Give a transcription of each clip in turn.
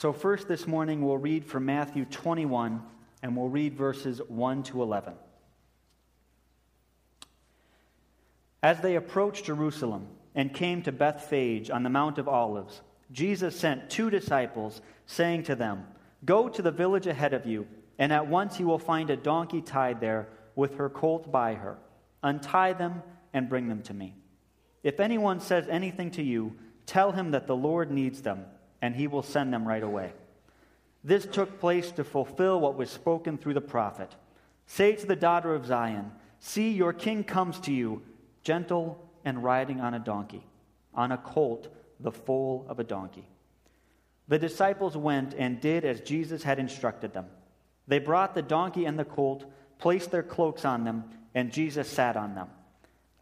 So, first this morning, we'll read from Matthew 21, and we'll read verses 1 to 11. As they approached Jerusalem and came to Bethphage on the Mount of Olives, Jesus sent two disciples, saying to them, Go to the village ahead of you, and at once you will find a donkey tied there with her colt by her. Untie them and bring them to me. If anyone says anything to you, tell him that the Lord needs them, and he will send them right away. This took place to fulfill what was spoken through the prophet. Say to the daughter of Zion, See, your king comes to you, gentle and riding on a donkey, on a colt, the foal of a donkey. The disciples went and did as Jesus had instructed them. They brought the donkey and the colt, placed their cloaks on them, and Jesus sat on them.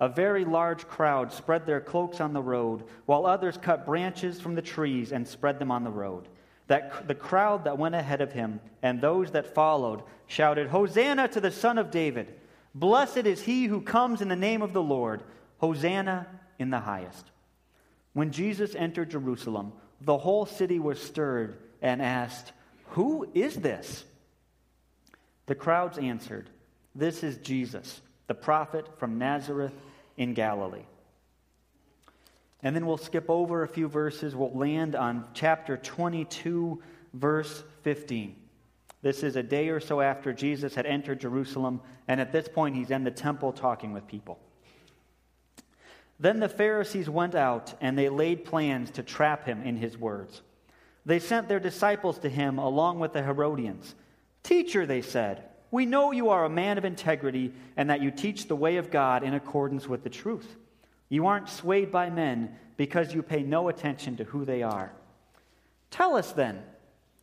A very large crowd spread their cloaks on the road, while others cut branches from the trees and spread them on the road. That the crowd that went ahead of him and those that followed shouted, Hosanna to the Son of David! Blessed is he who comes in the name of the Lord! Hosanna in the highest. When Jesus entered Jerusalem, the whole city was stirred and asked, Who is this? The crowds answered, This is Jesus, the prophet from Nazareth in Galilee. And then we'll skip over a few verses. We'll land on chapter 22, verse 15. This is a day or so after Jesus had entered Jerusalem, and at this point, he's in the temple talking with people. Then the Pharisees went out, and they laid plans to trap him in his words. They sent their disciples to him along with the Herodians. Teacher, they said, we know you are a man of integrity and that you teach the way of God in accordance with the truth. You aren't swayed by men because you pay no attention to who they are. Tell us then,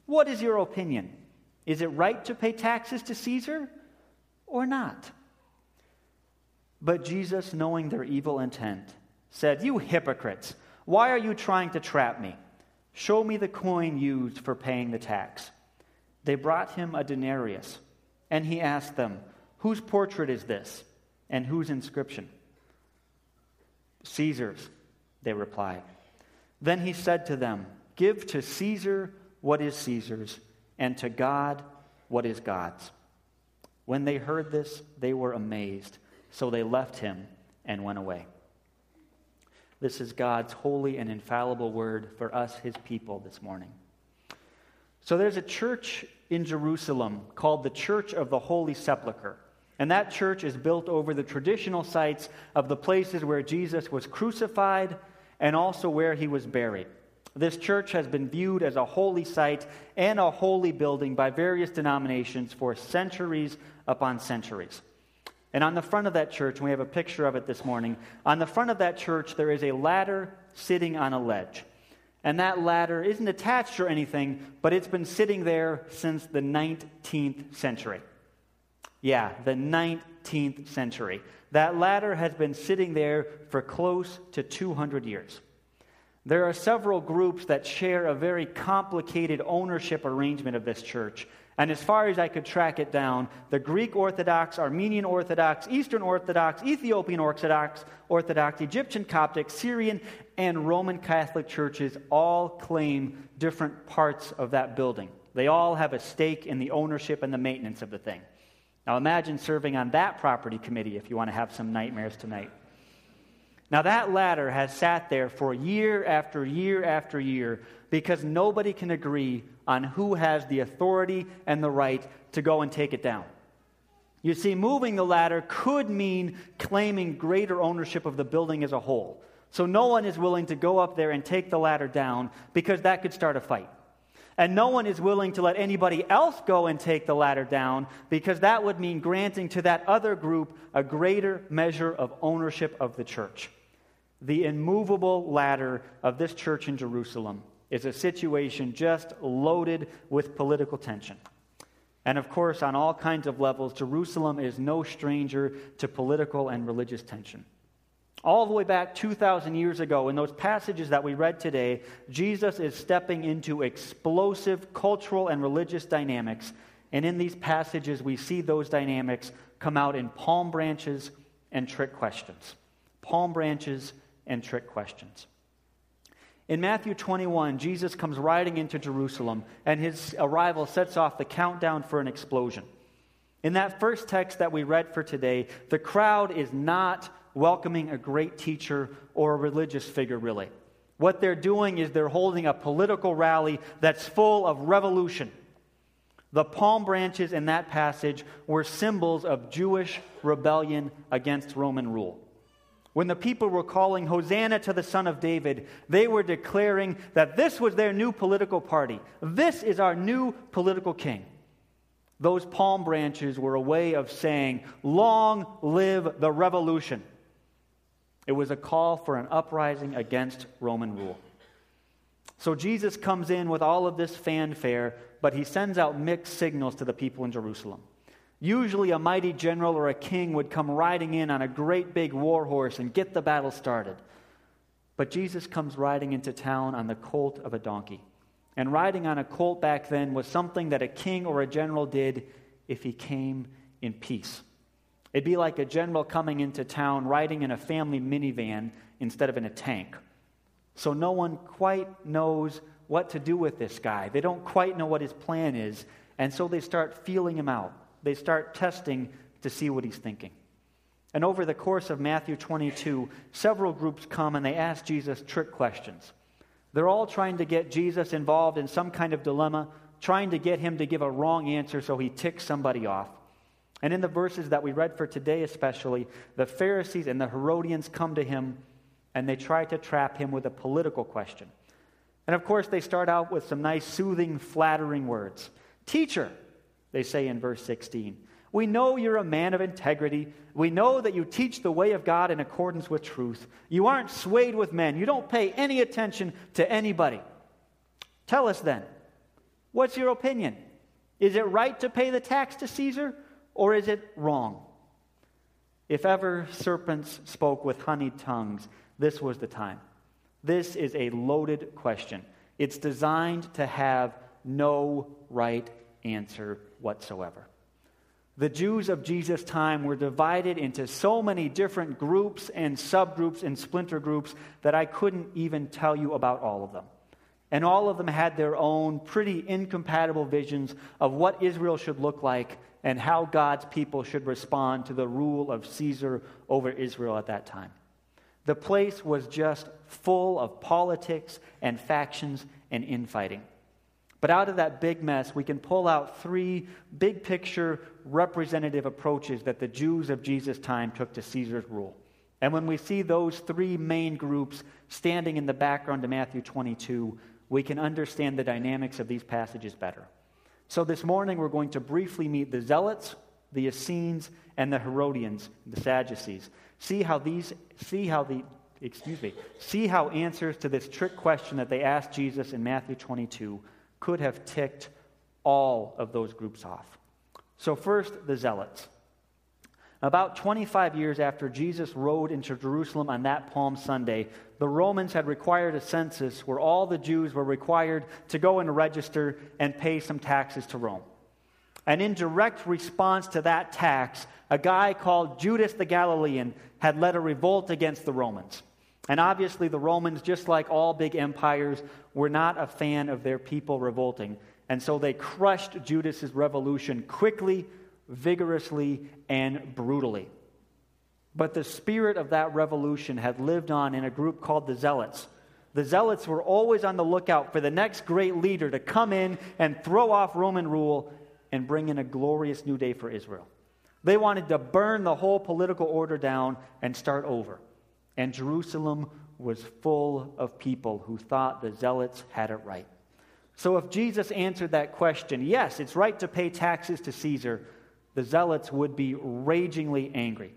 what is your opinion? Is it right to pay taxes to Caesar or not? But Jesus, knowing their evil intent, said, You hypocrites, why are you trying to trap me? Show me the coin used for paying the tax. They brought him a denarius, and he asked them, Whose portrait is this, and whose inscription? Caesar's, they replied. Then he said to them, Give to Caesar what is Caesar's, and to God what is God's. When they heard this, they were amazed. So they left him and went away. This is God's holy and infallible word for us, his people, this morning. So there's a church in Jerusalem called the Church of the Holy Sepulchre. And that church is built over the traditional sites of the places where Jesus was crucified and also where he was buried. This church has been viewed as a holy site and a holy building by various denominations for centuries upon centuries. And on the front of that church, we have a picture of it this morning, on the front of that church, there is a ladder sitting on a ledge. And that ladder isn't attached or anything, but it's been sitting there since the 19th century. Yeah, the 19th century. That ladder has been sitting there for close to 200 years. There are several groups that share a very complicated ownership arrangement of this church. And as far as I could track it down, the Greek Orthodox, Armenian Orthodox, Eastern Orthodox, Ethiopian Orthodox, Orthodox, Egyptian Coptic, Syrian, and Roman Catholic churches all claim different parts of that building. They all have a stake in the ownership and the maintenance of the thing. Now imagine serving on that property committee if you want to have some nightmares tonight. Now, that ladder has sat there for year after year after year because nobody can agree on who has the authority and the right to go and take it down. You see, moving the ladder could mean claiming greater ownership of the building as a whole. So no one is willing to go up there and take the ladder down because that could start a fight. And no one is willing to let anybody else go and take the ladder down because that would mean granting to that other group a greater measure of ownership of the church. The immovable ladder of this church in Jerusalem is a situation just loaded with political tension. And of course, on all kinds of levels, Jerusalem is no stranger to political and religious tension. All the way back 2,000 years ago, in those passages that we read today, Jesus is stepping into explosive cultural and religious dynamics. And in these passages, we see those dynamics come out in palm branches and trick questions. Palm branches and trick questions. In Matthew 21, Jesus comes riding into Jerusalem, and his arrival sets off the countdown for an explosion. In that first text that we read for today, the crowd is not welcoming a great teacher or a religious figure, really. What they're doing is they're holding a political rally that's full of revolution. The palm branches in that passage were symbols of Jewish rebellion against Roman rule. When the people were calling Hosanna to the Son of David, they were declaring that this was their new political party. This is our new political king. Those palm branches were a way of saying, Long live the revolution. It was a call for an uprising against Roman rule. So Jesus comes in with all of this fanfare, but he sends out mixed signals to the people in Jerusalem. Usually, a mighty general or a king would come riding in on a great big war horse and get the battle started. But Jesus comes riding into town on the colt of a donkey. And riding on a colt back then was something that a king or a general did if he came in peace. It'd be like a general coming into town riding in a family minivan instead of in a tank. So no one quite knows what to do with this guy. They don't quite know what his plan is, and so they start feeling him out they start testing to see what he's thinking. And over the course of Matthew 22, several groups come and they ask Jesus trick questions. They're all trying to get Jesus involved in some kind of dilemma, trying to get him to give a wrong answer so he ticks somebody off. And in the verses that we read for today, especially, the Pharisees and the Herodians come to him and they try to trap him with a political question. And of course, they start out with some nice, soothing, flattering words Teacher, they say in verse 16. We know you're a man of integrity. We know that you teach the way of God in accordance with truth. You aren't swayed with men. You don't pay any attention to anybody. Tell us then, what's your opinion? Is it right to pay the tax to Caesar, or is it wrong? If ever serpents spoke with honeyed tongues, this was the time. This is a loaded question. It's designed to have no right answer whatsoever. The Jews of Jesus' time were divided into so many different groups and subgroups and splinter groups that I couldn't even tell you about all of them. And all of them had their own pretty incompatible visions of what Israel should look like and how God's people should respond to the rule of Caesar over Israel at that time. The place was just full of politics and factions and infighting. But out of that big mess, we can pull out three big picture representative approaches that the Jews of Jesus' time took to Caesar's rule. And when we see those three main groups standing in the background to Matthew 22, we can understand the dynamics of these passages better. So this morning, we're going to briefly meet the Zealots, the Essenes, and the Herodians, the Sadducees. See how these, see how the, excuse me, see how answers to this trick question that they asked Jesus in Matthew 22 could have ticked all of those groups off. So, first, the Zealots. About 25 years after Jesus rode into Jerusalem on that Palm Sunday, the Romans had required a census where all the Jews were required to go and register and pay some taxes to Rome. And in direct response to that tax, a guy called Judas the Galilean had led a revolt against the Romans. And obviously, the Romans, just like all big empires, were not a fan of their people revolting. And so they crushed Judas's revolution quickly, vigorously, and brutally. But the spirit of that revolution had lived on in a group called the Zealots. The Zealots were always on the lookout for the next great leader to come in and throw off Roman rule and bring in a glorious new day for Israel. They wanted to burn the whole political order down and start over. And Jerusalem was full of people who thought the zealots had it right. So if Jesus answered that question, yes, it's right to pay taxes to Caesar, the zealots would be ragingly angry.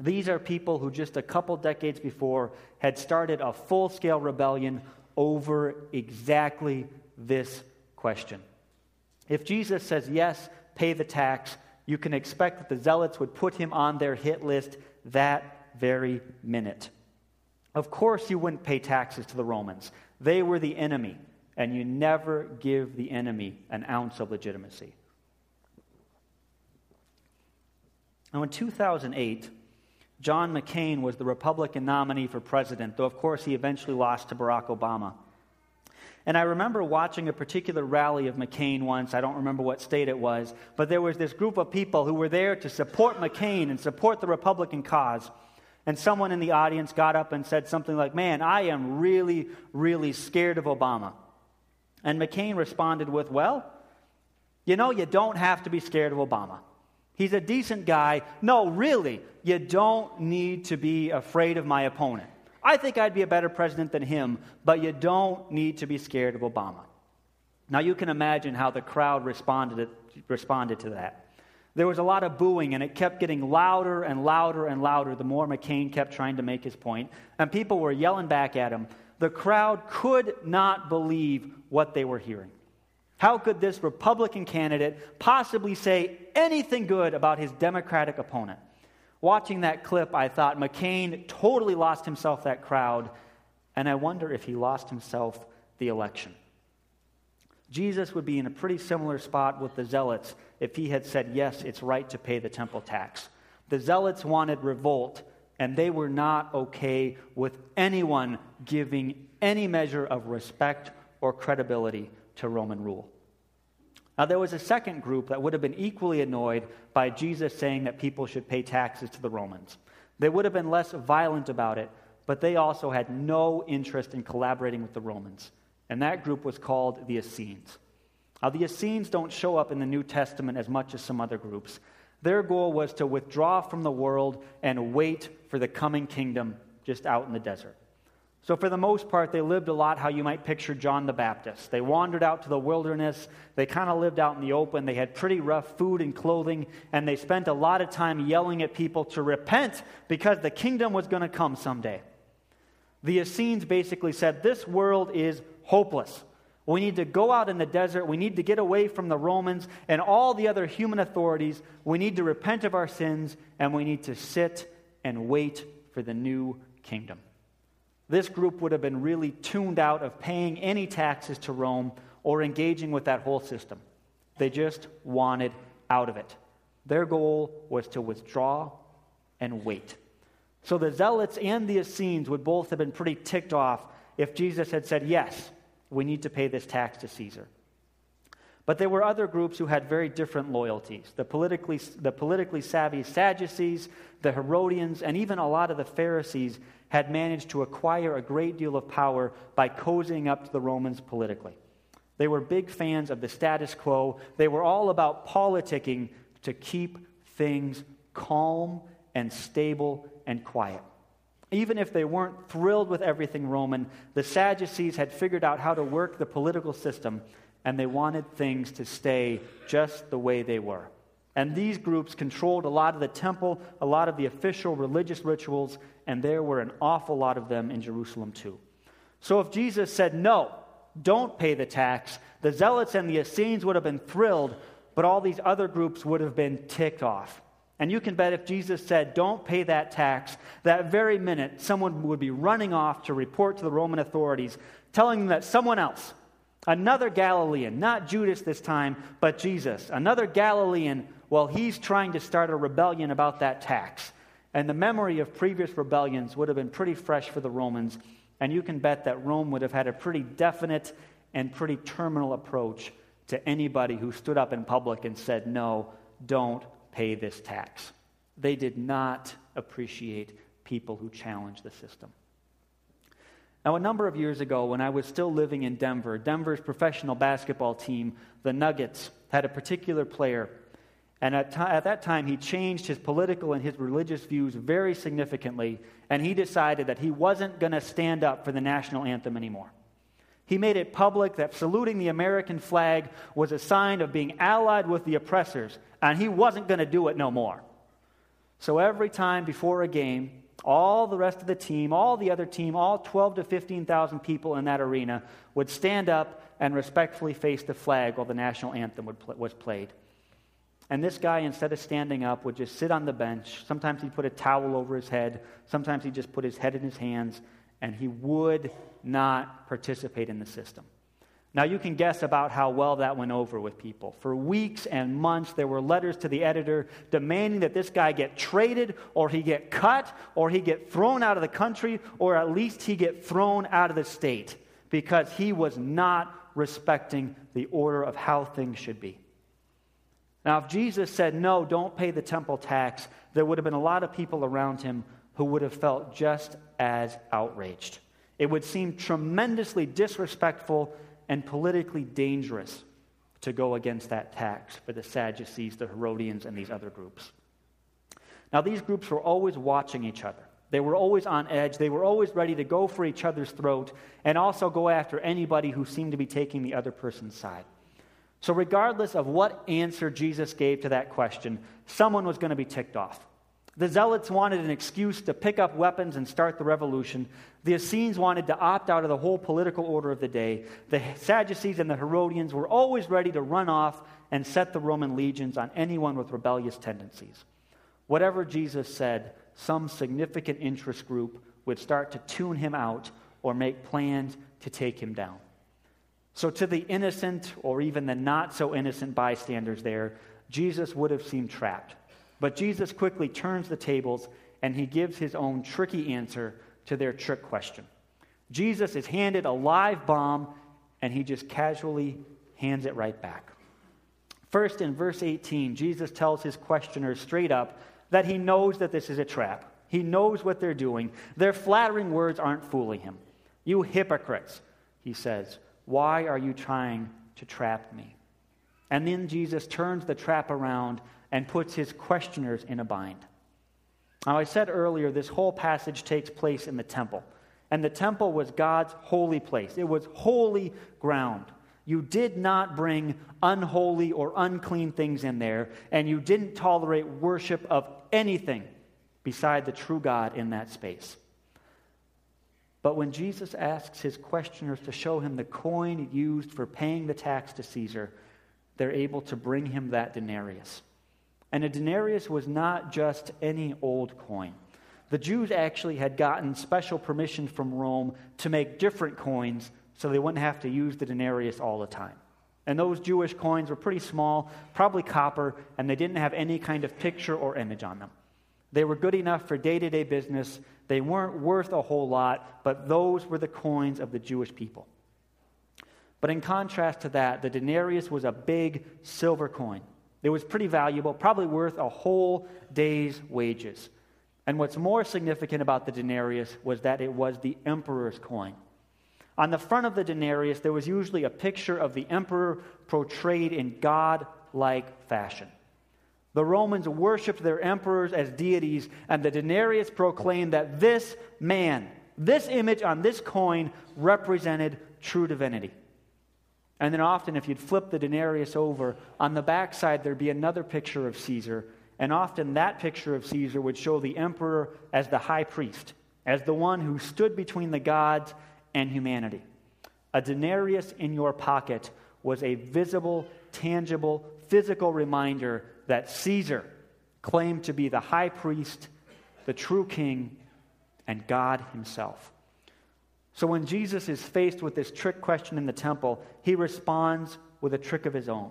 These are people who just a couple decades before had started a full scale rebellion over exactly this question. If Jesus says, yes, pay the tax, you can expect that the zealots would put him on their hit list that very minute. Of course, you wouldn't pay taxes to the Romans, they were the enemy, and you never give the enemy an ounce of legitimacy. Now, in 2008, John McCain was the Republican nominee for president, though, of course, he eventually lost to Barack Obama. And I remember watching a particular rally of McCain once. I don't remember what state it was, but there was this group of people who were there to support McCain and support the Republican cause. And someone in the audience got up and said something like, Man, I am really, really scared of Obama. And McCain responded with, Well, you know, you don't have to be scared of Obama. He's a decent guy. No, really, you don't need to be afraid of my opponent. I think I'd be a better president than him, but you don't need to be scared of Obama. Now, you can imagine how the crowd responded, responded to that. There was a lot of booing, and it kept getting louder and louder and louder the more McCain kept trying to make his point, and people were yelling back at him. The crowd could not believe what they were hearing. How could this Republican candidate possibly say anything good about his Democratic opponent? Watching that clip, I thought McCain totally lost himself that crowd, and I wonder if he lost himself the election. Jesus would be in a pretty similar spot with the Zealots if he had said, Yes, it's right to pay the temple tax. The Zealots wanted revolt, and they were not okay with anyone giving any measure of respect or credibility to Roman rule. Now, there was a second group that would have been equally annoyed by Jesus saying that people should pay taxes to the Romans. They would have been less violent about it, but they also had no interest in collaborating with the Romans. And that group was called the Essenes. Now, the Essenes don't show up in the New Testament as much as some other groups. Their goal was to withdraw from the world and wait for the coming kingdom just out in the desert. So, for the most part, they lived a lot how you might picture John the Baptist. They wandered out to the wilderness. They kind of lived out in the open. They had pretty rough food and clothing, and they spent a lot of time yelling at people to repent because the kingdom was going to come someday. The Essenes basically said, This world is hopeless. We need to go out in the desert. We need to get away from the Romans and all the other human authorities. We need to repent of our sins, and we need to sit and wait for the new kingdom. This group would have been really tuned out of paying any taxes to Rome or engaging with that whole system. They just wanted out of it. Their goal was to withdraw and wait. So the Zealots and the Essenes would both have been pretty ticked off if Jesus had said, Yes, we need to pay this tax to Caesar. But there were other groups who had very different loyalties the politically, the politically savvy Sadducees, the Herodians, and even a lot of the Pharisees had managed to acquire a great deal of power by cozying up to the Romans politically. They were big fans of the status quo. They were all about politicking to keep things calm and stable and quiet. Even if they weren't thrilled with everything Roman, the Sadducees had figured out how to work the political system and they wanted things to stay just the way they were. And these groups controlled a lot of the temple, a lot of the official religious rituals, and there were an awful lot of them in Jerusalem too. So if Jesus said, No, don't pay the tax, the Zealots and the Essenes would have been thrilled, but all these other groups would have been ticked off. And you can bet if Jesus said, Don't pay that tax, that very minute someone would be running off to report to the Roman authorities, telling them that someone else, Another Galilean, not Judas this time, but Jesus. Another Galilean, well, he's trying to start a rebellion about that tax. And the memory of previous rebellions would have been pretty fresh for the Romans. And you can bet that Rome would have had a pretty definite and pretty terminal approach to anybody who stood up in public and said, No, don't pay this tax. They did not appreciate people who challenged the system. Now, a number of years ago, when I was still living in Denver, Denver's professional basketball team, the Nuggets, had a particular player. And at, t- at that time, he changed his political and his religious views very significantly, and he decided that he wasn't going to stand up for the national anthem anymore. He made it public that saluting the American flag was a sign of being allied with the oppressors, and he wasn't going to do it no more. So every time before a game, all the rest of the team, all the other team, all 12 to 15,000 people in that arena would stand up and respectfully face the flag while the national anthem would, was played. And this guy, instead of standing up, would just sit on the bench. Sometimes he'd put a towel over his head. Sometimes he'd just put his head in his hands, and he would not participate in the system. Now, you can guess about how well that went over with people. For weeks and months, there were letters to the editor demanding that this guy get traded, or he get cut, or he get thrown out of the country, or at least he get thrown out of the state because he was not respecting the order of how things should be. Now, if Jesus said, No, don't pay the temple tax, there would have been a lot of people around him who would have felt just as outraged. It would seem tremendously disrespectful and politically dangerous to go against that tax for the Sadducees, the Herodians, and these other groups. Now, these groups were always watching each other. They were always on edge. They were always ready to go for each other's throat and also go after anybody who seemed to be taking the other person's side. So, regardless of what answer Jesus gave to that question, someone was going to be ticked off. The Zealots wanted an excuse to pick up weapons and start the revolution. The Essenes wanted to opt out of the whole political order of the day. The Sadducees and the Herodians were always ready to run off and set the Roman legions on anyone with rebellious tendencies. Whatever Jesus said, some significant interest group would start to tune him out or make plans to take him down. So, to the innocent or even the not so innocent bystanders there, Jesus would have seemed trapped. But Jesus quickly turns the tables and he gives his own tricky answer to their trick question. Jesus is handed a live bomb and he just casually hands it right back. First, in verse 18, Jesus tells his questioners straight up that he knows that this is a trap. He knows what they're doing. Their flattering words aren't fooling him. You hypocrites, he says, why are you trying to trap me? And then Jesus turns the trap around and puts his questioners in a bind. Now, I said earlier, this whole passage takes place in the temple. And the temple was God's holy place, it was holy ground. You did not bring unholy or unclean things in there, and you didn't tolerate worship of anything beside the true God in that space. But when Jesus asks his questioners to show him the coin used for paying the tax to Caesar, they're able to bring him that denarius. And a denarius was not just any old coin. The Jews actually had gotten special permission from Rome to make different coins so they wouldn't have to use the denarius all the time. And those Jewish coins were pretty small, probably copper, and they didn't have any kind of picture or image on them. They were good enough for day to day business. They weren't worth a whole lot, but those were the coins of the Jewish people. But in contrast to that, the denarius was a big silver coin. It was pretty valuable, probably worth a whole day's wages. And what's more significant about the denarius was that it was the emperor's coin. On the front of the denarius, there was usually a picture of the emperor portrayed in God like fashion. The Romans worshiped their emperors as deities, and the denarius proclaimed that this man, this image on this coin, represented true divinity. And then often, if you'd flip the denarius over, on the backside there'd be another picture of Caesar. And often that picture of Caesar would show the emperor as the high priest, as the one who stood between the gods and humanity. A denarius in your pocket was a visible, tangible, physical reminder that Caesar claimed to be the high priest, the true king, and God himself. So when Jesus is faced with this trick question in the temple, he responds with a trick of his own.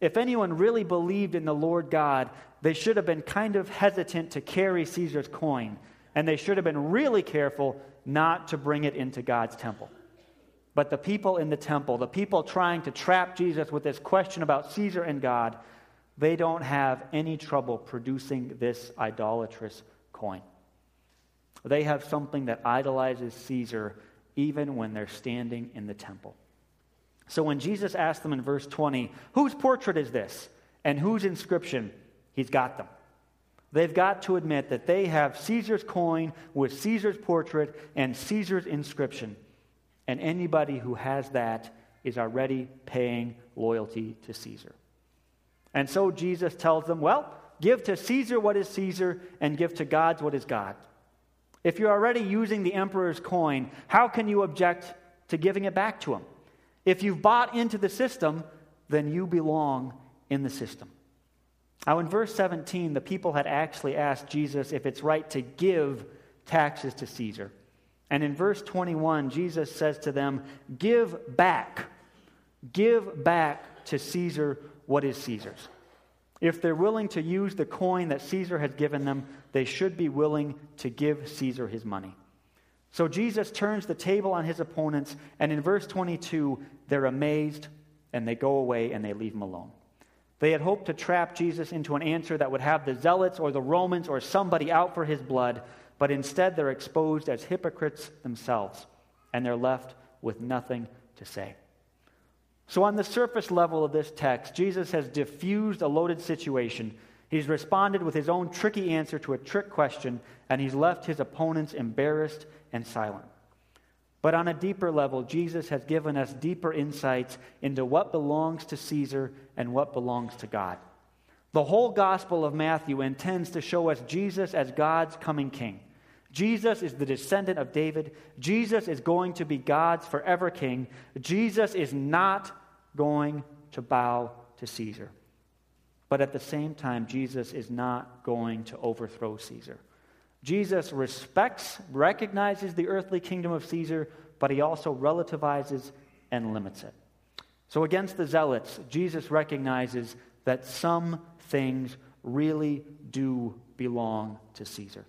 If anyone really believed in the Lord God, they should have been kind of hesitant to carry Caesar's coin, and they should have been really careful not to bring it into God's temple. But the people in the temple, the people trying to trap Jesus with this question about Caesar and God, they don't have any trouble producing this idolatrous coin. They have something that idolizes Caesar even when they're standing in the temple. So when Jesus asked them in verse 20, whose portrait is this? And whose inscription? He's got them. They've got to admit that they have Caesar's coin with Caesar's portrait and Caesar's inscription. And anybody who has that is already paying loyalty to Caesar. And so Jesus tells them, well, give to Caesar what is Caesar and give to God what is God. If you're already using the emperor's coin, how can you object to giving it back to him? If you've bought into the system, then you belong in the system. Now, in verse 17, the people had actually asked Jesus if it's right to give taxes to Caesar. And in verse 21, Jesus says to them, Give back give back to Caesar what is Caesar's. If they're willing to use the coin that Caesar has given them, they should be willing to give Caesar his money. So Jesus turns the table on his opponents, and in verse 22, they're amazed and they go away and they leave him alone. They had hoped to trap Jesus into an answer that would have the Zealots or the Romans or somebody out for his blood, but instead they're exposed as hypocrites themselves, and they're left with nothing to say. So, on the surface level of this text, Jesus has diffused a loaded situation. He's responded with his own tricky answer to a trick question, and he's left his opponents embarrassed and silent. But on a deeper level, Jesus has given us deeper insights into what belongs to Caesar and what belongs to God. The whole Gospel of Matthew intends to show us Jesus as God's coming king. Jesus is the descendant of David. Jesus is going to be God's forever king. Jesus is not going to bow to Caesar. But at the same time, Jesus is not going to overthrow Caesar. Jesus respects, recognizes the earthly kingdom of Caesar, but he also relativizes and limits it. So, against the zealots, Jesus recognizes that some things really do belong to Caesar.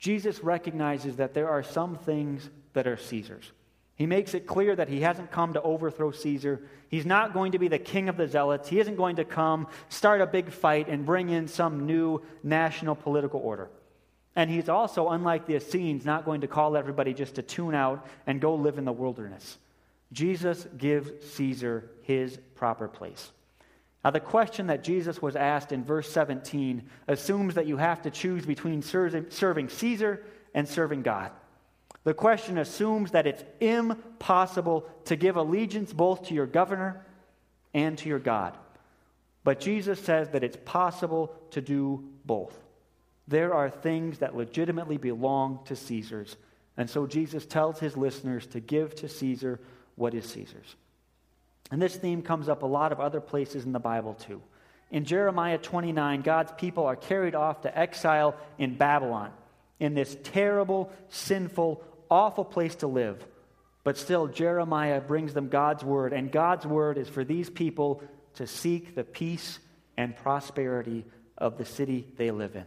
Jesus recognizes that there are some things that are Caesar's. He makes it clear that he hasn't come to overthrow Caesar. He's not going to be the king of the zealots. He isn't going to come, start a big fight, and bring in some new national political order. And he's also, unlike the Essenes, not going to call everybody just to tune out and go live in the wilderness. Jesus gives Caesar his proper place. Now, the question that Jesus was asked in verse 17 assumes that you have to choose between serving Caesar and serving God. The question assumes that it's impossible to give allegiance both to your governor and to your God. But Jesus says that it's possible to do both. There are things that legitimately belong to Caesar's. And so Jesus tells his listeners to give to Caesar what is Caesar's. And this theme comes up a lot of other places in the Bible, too. In Jeremiah 29, God's people are carried off to exile in Babylon, in this terrible, sinful, awful place to live. But still, Jeremiah brings them God's word, and God's word is for these people to seek the peace and prosperity of the city they live in.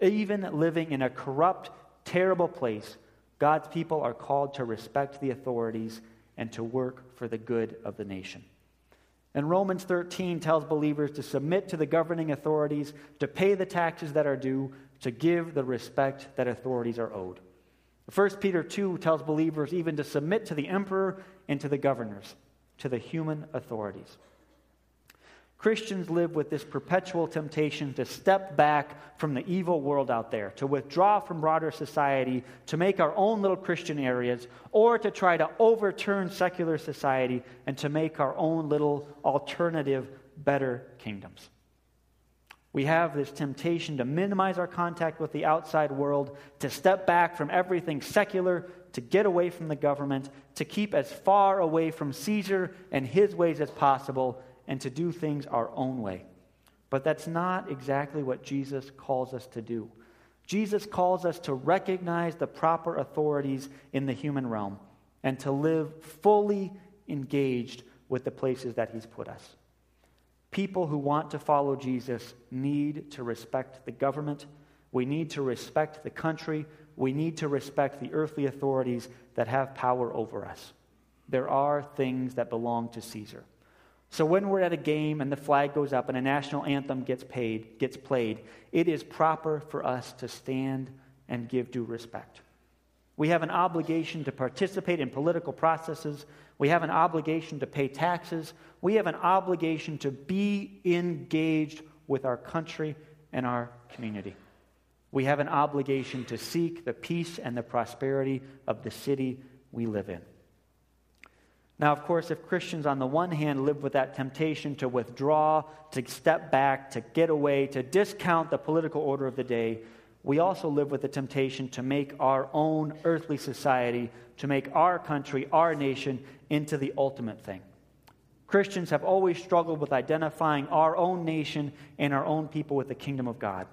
Even living in a corrupt, terrible place, God's people are called to respect the authorities and to work for the good of the nation. And Romans 13 tells believers to submit to the governing authorities, to pay the taxes that are due, to give the respect that authorities are owed. 1 Peter 2 tells believers even to submit to the emperor and to the governors, to the human authorities. Christians live with this perpetual temptation to step back from the evil world out there, to withdraw from broader society, to make our own little Christian areas, or to try to overturn secular society and to make our own little alternative, better kingdoms. We have this temptation to minimize our contact with the outside world, to step back from everything secular, to get away from the government, to keep as far away from Caesar and his ways as possible and to do things our own way. But that's not exactly what Jesus calls us to do. Jesus calls us to recognize the proper authorities in the human realm and to live fully engaged with the places that He's put us. People who want to follow Jesus need to respect the government. We need to respect the country. We need to respect the earthly authorities that have power over us. There are things that belong to Caesar. So when we're at a game and the flag goes up and a national anthem gets paid, gets played, it is proper for us to stand and give due respect. We have an obligation to participate in political processes. We have an obligation to pay taxes. We have an obligation to be engaged with our country and our community. We have an obligation to seek the peace and the prosperity of the city we live in. Now, of course, if Christians on the one hand live with that temptation to withdraw, to step back, to get away, to discount the political order of the day, we also live with the temptation to make our own earthly society, to make our country, our nation, into the ultimate thing. Christians have always struggled with identifying our own nation and our own people with the kingdom of God.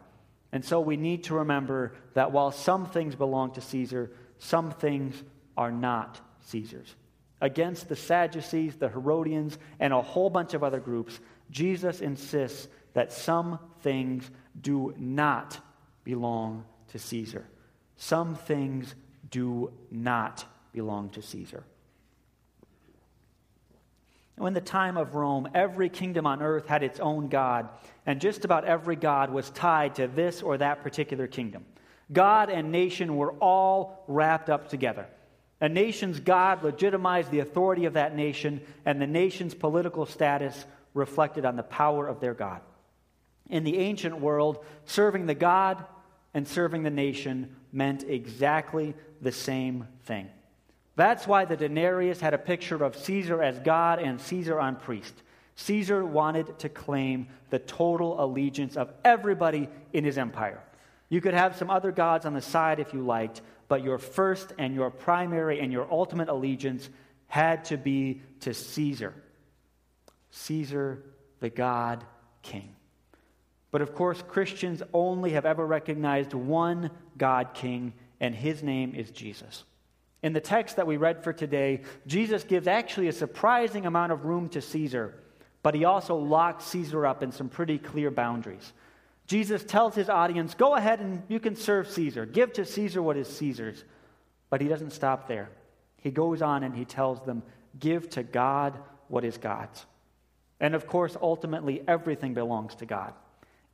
And so we need to remember that while some things belong to Caesar, some things are not Caesar's. Against the Sadducees, the Herodians, and a whole bunch of other groups, Jesus insists that some things do not belong to Caesar. Some things do not belong to Caesar. In the time of Rome, every kingdom on earth had its own God, and just about every God was tied to this or that particular kingdom. God and nation were all wrapped up together. A nation's God legitimized the authority of that nation, and the nation's political status reflected on the power of their God. In the ancient world, serving the God and serving the nation meant exactly the same thing. That's why the denarius had a picture of Caesar as God and Caesar on priest. Caesar wanted to claim the total allegiance of everybody in his empire. You could have some other gods on the side if you liked, but your first and your primary and your ultimate allegiance had to be to Caesar. Caesar, the God King. But of course, Christians only have ever recognized one God King, and his name is Jesus. In the text that we read for today, Jesus gives actually a surprising amount of room to Caesar, but he also locks Caesar up in some pretty clear boundaries. Jesus tells his audience, Go ahead and you can serve Caesar. Give to Caesar what is Caesar's. But he doesn't stop there. He goes on and he tells them, Give to God what is God's. And of course, ultimately, everything belongs to God.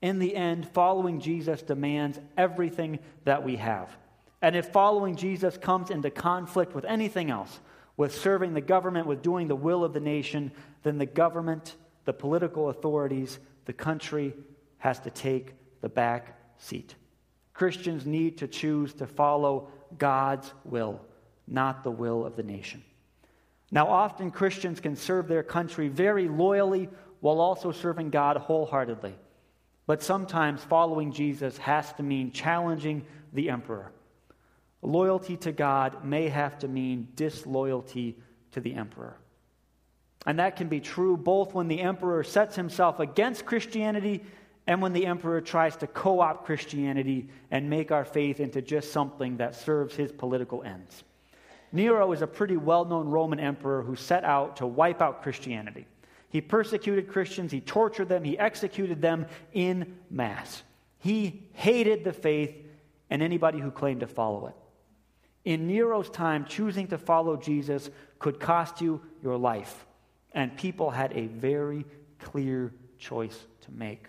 In the end, following Jesus demands everything that we have. And if following Jesus comes into conflict with anything else, with serving the government, with doing the will of the nation, then the government, the political authorities, the country, has to take the back seat. Christians need to choose to follow God's will, not the will of the nation. Now, often Christians can serve their country very loyally while also serving God wholeheartedly. But sometimes following Jesus has to mean challenging the emperor. Loyalty to God may have to mean disloyalty to the emperor. And that can be true both when the emperor sets himself against Christianity and when the emperor tries to co opt Christianity and make our faith into just something that serves his political ends. Nero is a pretty well known Roman emperor who set out to wipe out Christianity. He persecuted Christians, he tortured them, he executed them in mass. He hated the faith and anybody who claimed to follow it. In Nero's time, choosing to follow Jesus could cost you your life, and people had a very clear choice to make.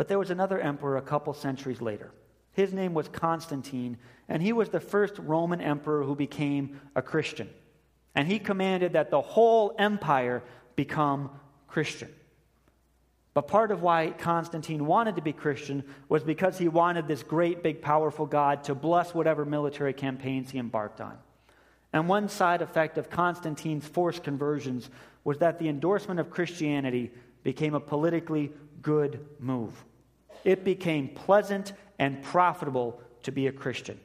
But there was another emperor a couple centuries later. His name was Constantine, and he was the first Roman emperor who became a Christian. And he commanded that the whole empire become Christian. But part of why Constantine wanted to be Christian was because he wanted this great, big, powerful God to bless whatever military campaigns he embarked on. And one side effect of Constantine's forced conversions was that the endorsement of Christianity became a politically good move it became pleasant and profitable to be a Christian.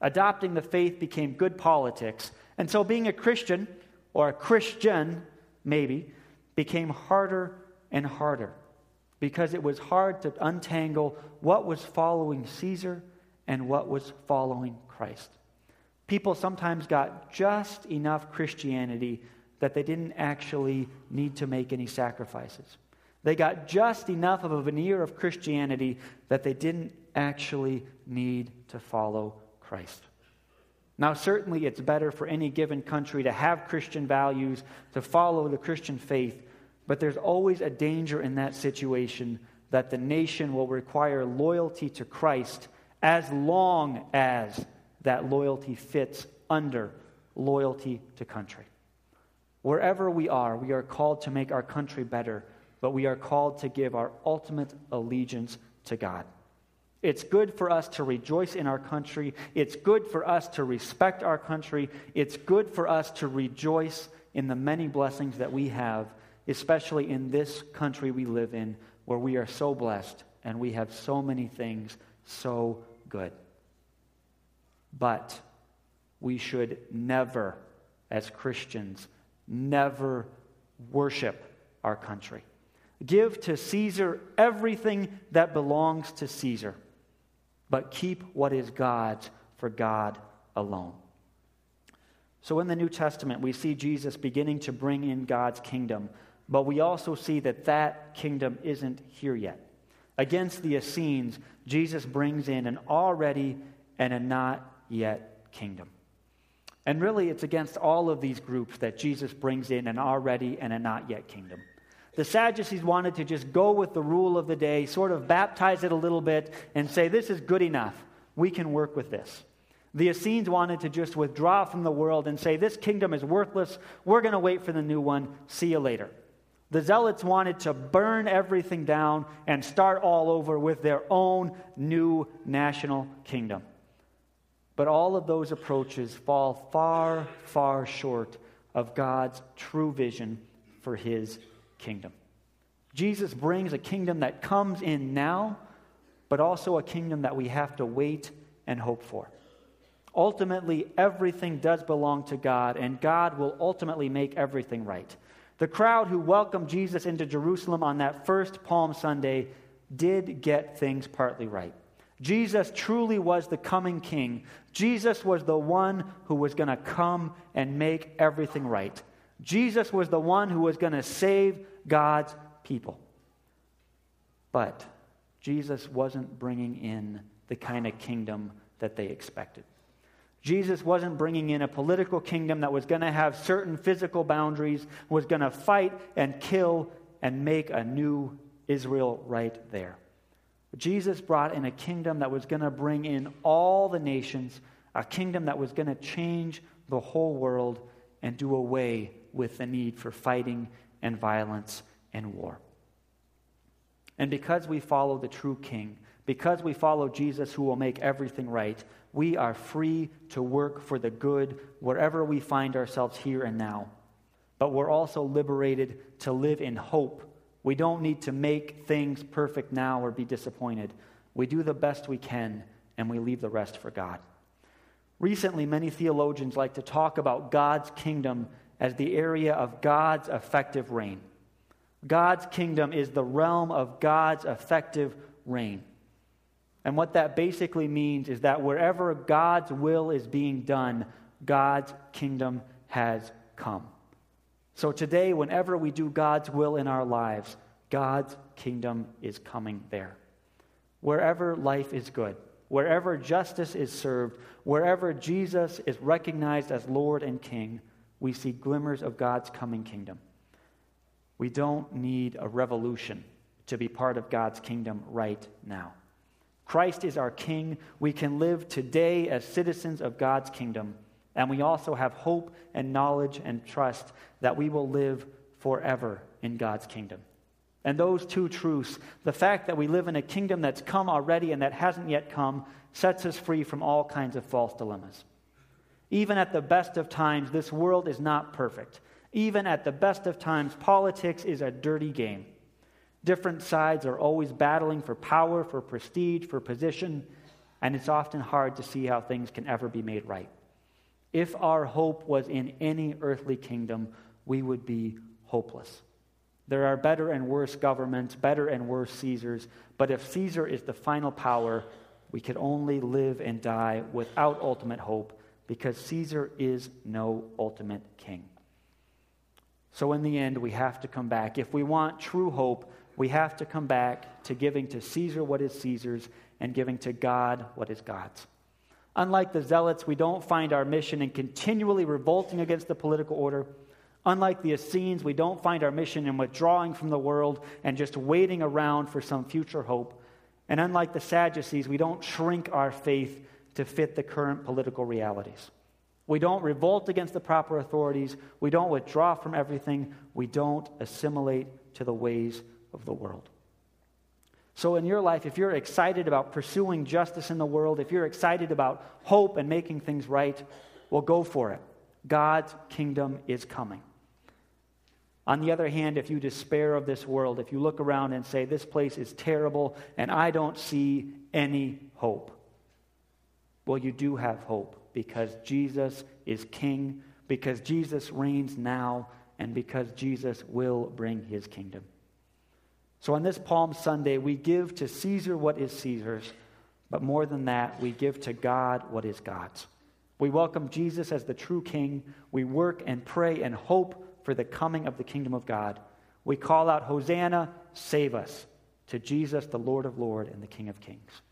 Adopting the faith became good politics. And so being a Christian, or a Christian, maybe, became harder and harder because it was hard to untangle what was following Caesar and what was following Christ. People sometimes got just enough Christianity that they didn't actually need to make any sacrifices. They got just enough of a veneer of Christianity that they didn't actually need to follow Christ. Now, certainly it's better for any given country to have Christian values, to follow the Christian faith, but there's always a danger in that situation that the nation will require loyalty to Christ as long as that loyalty fits under loyalty to country. Wherever we are, we are called to make our country better but we are called to give our ultimate allegiance to God. It's good for us to rejoice in our country. It's good for us to respect our country. It's good for us to rejoice in the many blessings that we have, especially in this country we live in, where we are so blessed and we have so many things so good. But we should never, as Christians, never worship our country. Give to Caesar everything that belongs to Caesar, but keep what is God's for God alone. So in the New Testament, we see Jesus beginning to bring in God's kingdom, but we also see that that kingdom isn't here yet. Against the Essenes, Jesus brings in an already and a not yet kingdom. And really, it's against all of these groups that Jesus brings in an already and a not yet kingdom. The Sadducees wanted to just go with the rule of the day, sort of baptize it a little bit, and say, This is good enough. We can work with this. The Essenes wanted to just withdraw from the world and say, This kingdom is worthless. We're going to wait for the new one. See you later. The Zealots wanted to burn everything down and start all over with their own new national kingdom. But all of those approaches fall far, far short of God's true vision for his kingdom. Jesus brings a kingdom that comes in now, but also a kingdom that we have to wait and hope for. Ultimately, everything does belong to God, and God will ultimately make everything right. The crowd who welcomed Jesus into Jerusalem on that first Palm Sunday did get things partly right. Jesus truly was the coming king. Jesus was the one who was going to come and make everything right. Jesus was the one who was going to save God's people. But Jesus wasn't bringing in the kind of kingdom that they expected. Jesus wasn't bringing in a political kingdom that was going to have certain physical boundaries, was going to fight and kill and make a new Israel right there. Jesus brought in a kingdom that was going to bring in all the nations, a kingdom that was going to change the whole world and do away with the need for fighting and violence and war. And because we follow the true king, because we follow Jesus who will make everything right, we are free to work for the good wherever we find ourselves here and now. But we're also liberated to live in hope. We don't need to make things perfect now or be disappointed. We do the best we can and we leave the rest for God. Recently, many theologians like to talk about God's kingdom as the area of God's effective reign. God's kingdom is the realm of God's effective reign. And what that basically means is that wherever God's will is being done, God's kingdom has come. So today, whenever we do God's will in our lives, God's kingdom is coming there. Wherever life is good, wherever justice is served, wherever Jesus is recognized as Lord and King, we see glimmers of God's coming kingdom. We don't need a revolution to be part of God's kingdom right now. Christ is our King. We can live today as citizens of God's kingdom. And we also have hope and knowledge and trust that we will live forever in God's kingdom. And those two truths, the fact that we live in a kingdom that's come already and that hasn't yet come, sets us free from all kinds of false dilemmas. Even at the best of times, this world is not perfect. Even at the best of times, politics is a dirty game. Different sides are always battling for power, for prestige, for position, and it's often hard to see how things can ever be made right. If our hope was in any earthly kingdom, we would be hopeless. There are better and worse governments, better and worse Caesars, but if Caesar is the final power, we could only live and die without ultimate hope because Caesar is no ultimate king. So, in the end, we have to come back. If we want true hope, we have to come back to giving to Caesar what is Caesar's and giving to God what is God's. Unlike the Zealots, we don't find our mission in continually revolting against the political order. Unlike the Essenes, we don't find our mission in withdrawing from the world and just waiting around for some future hope. And unlike the Sadducees, we don't shrink our faith to fit the current political realities. We don't revolt against the proper authorities. We don't withdraw from everything. We don't assimilate to the ways of the world. So, in your life, if you're excited about pursuing justice in the world, if you're excited about hope and making things right, well, go for it. God's kingdom is coming. On the other hand, if you despair of this world, if you look around and say, This place is terrible and I don't see any hope, well, you do have hope because Jesus is king, because Jesus reigns now, and because Jesus will bring his kingdom. So on this Palm Sunday, we give to Caesar what is Caesar's, but more than that, we give to God what is God's. We welcome Jesus as the true King. We work and pray and hope for the coming of the kingdom of God. We call out, Hosanna, save us, to Jesus, the Lord of Lords and the King of Kings.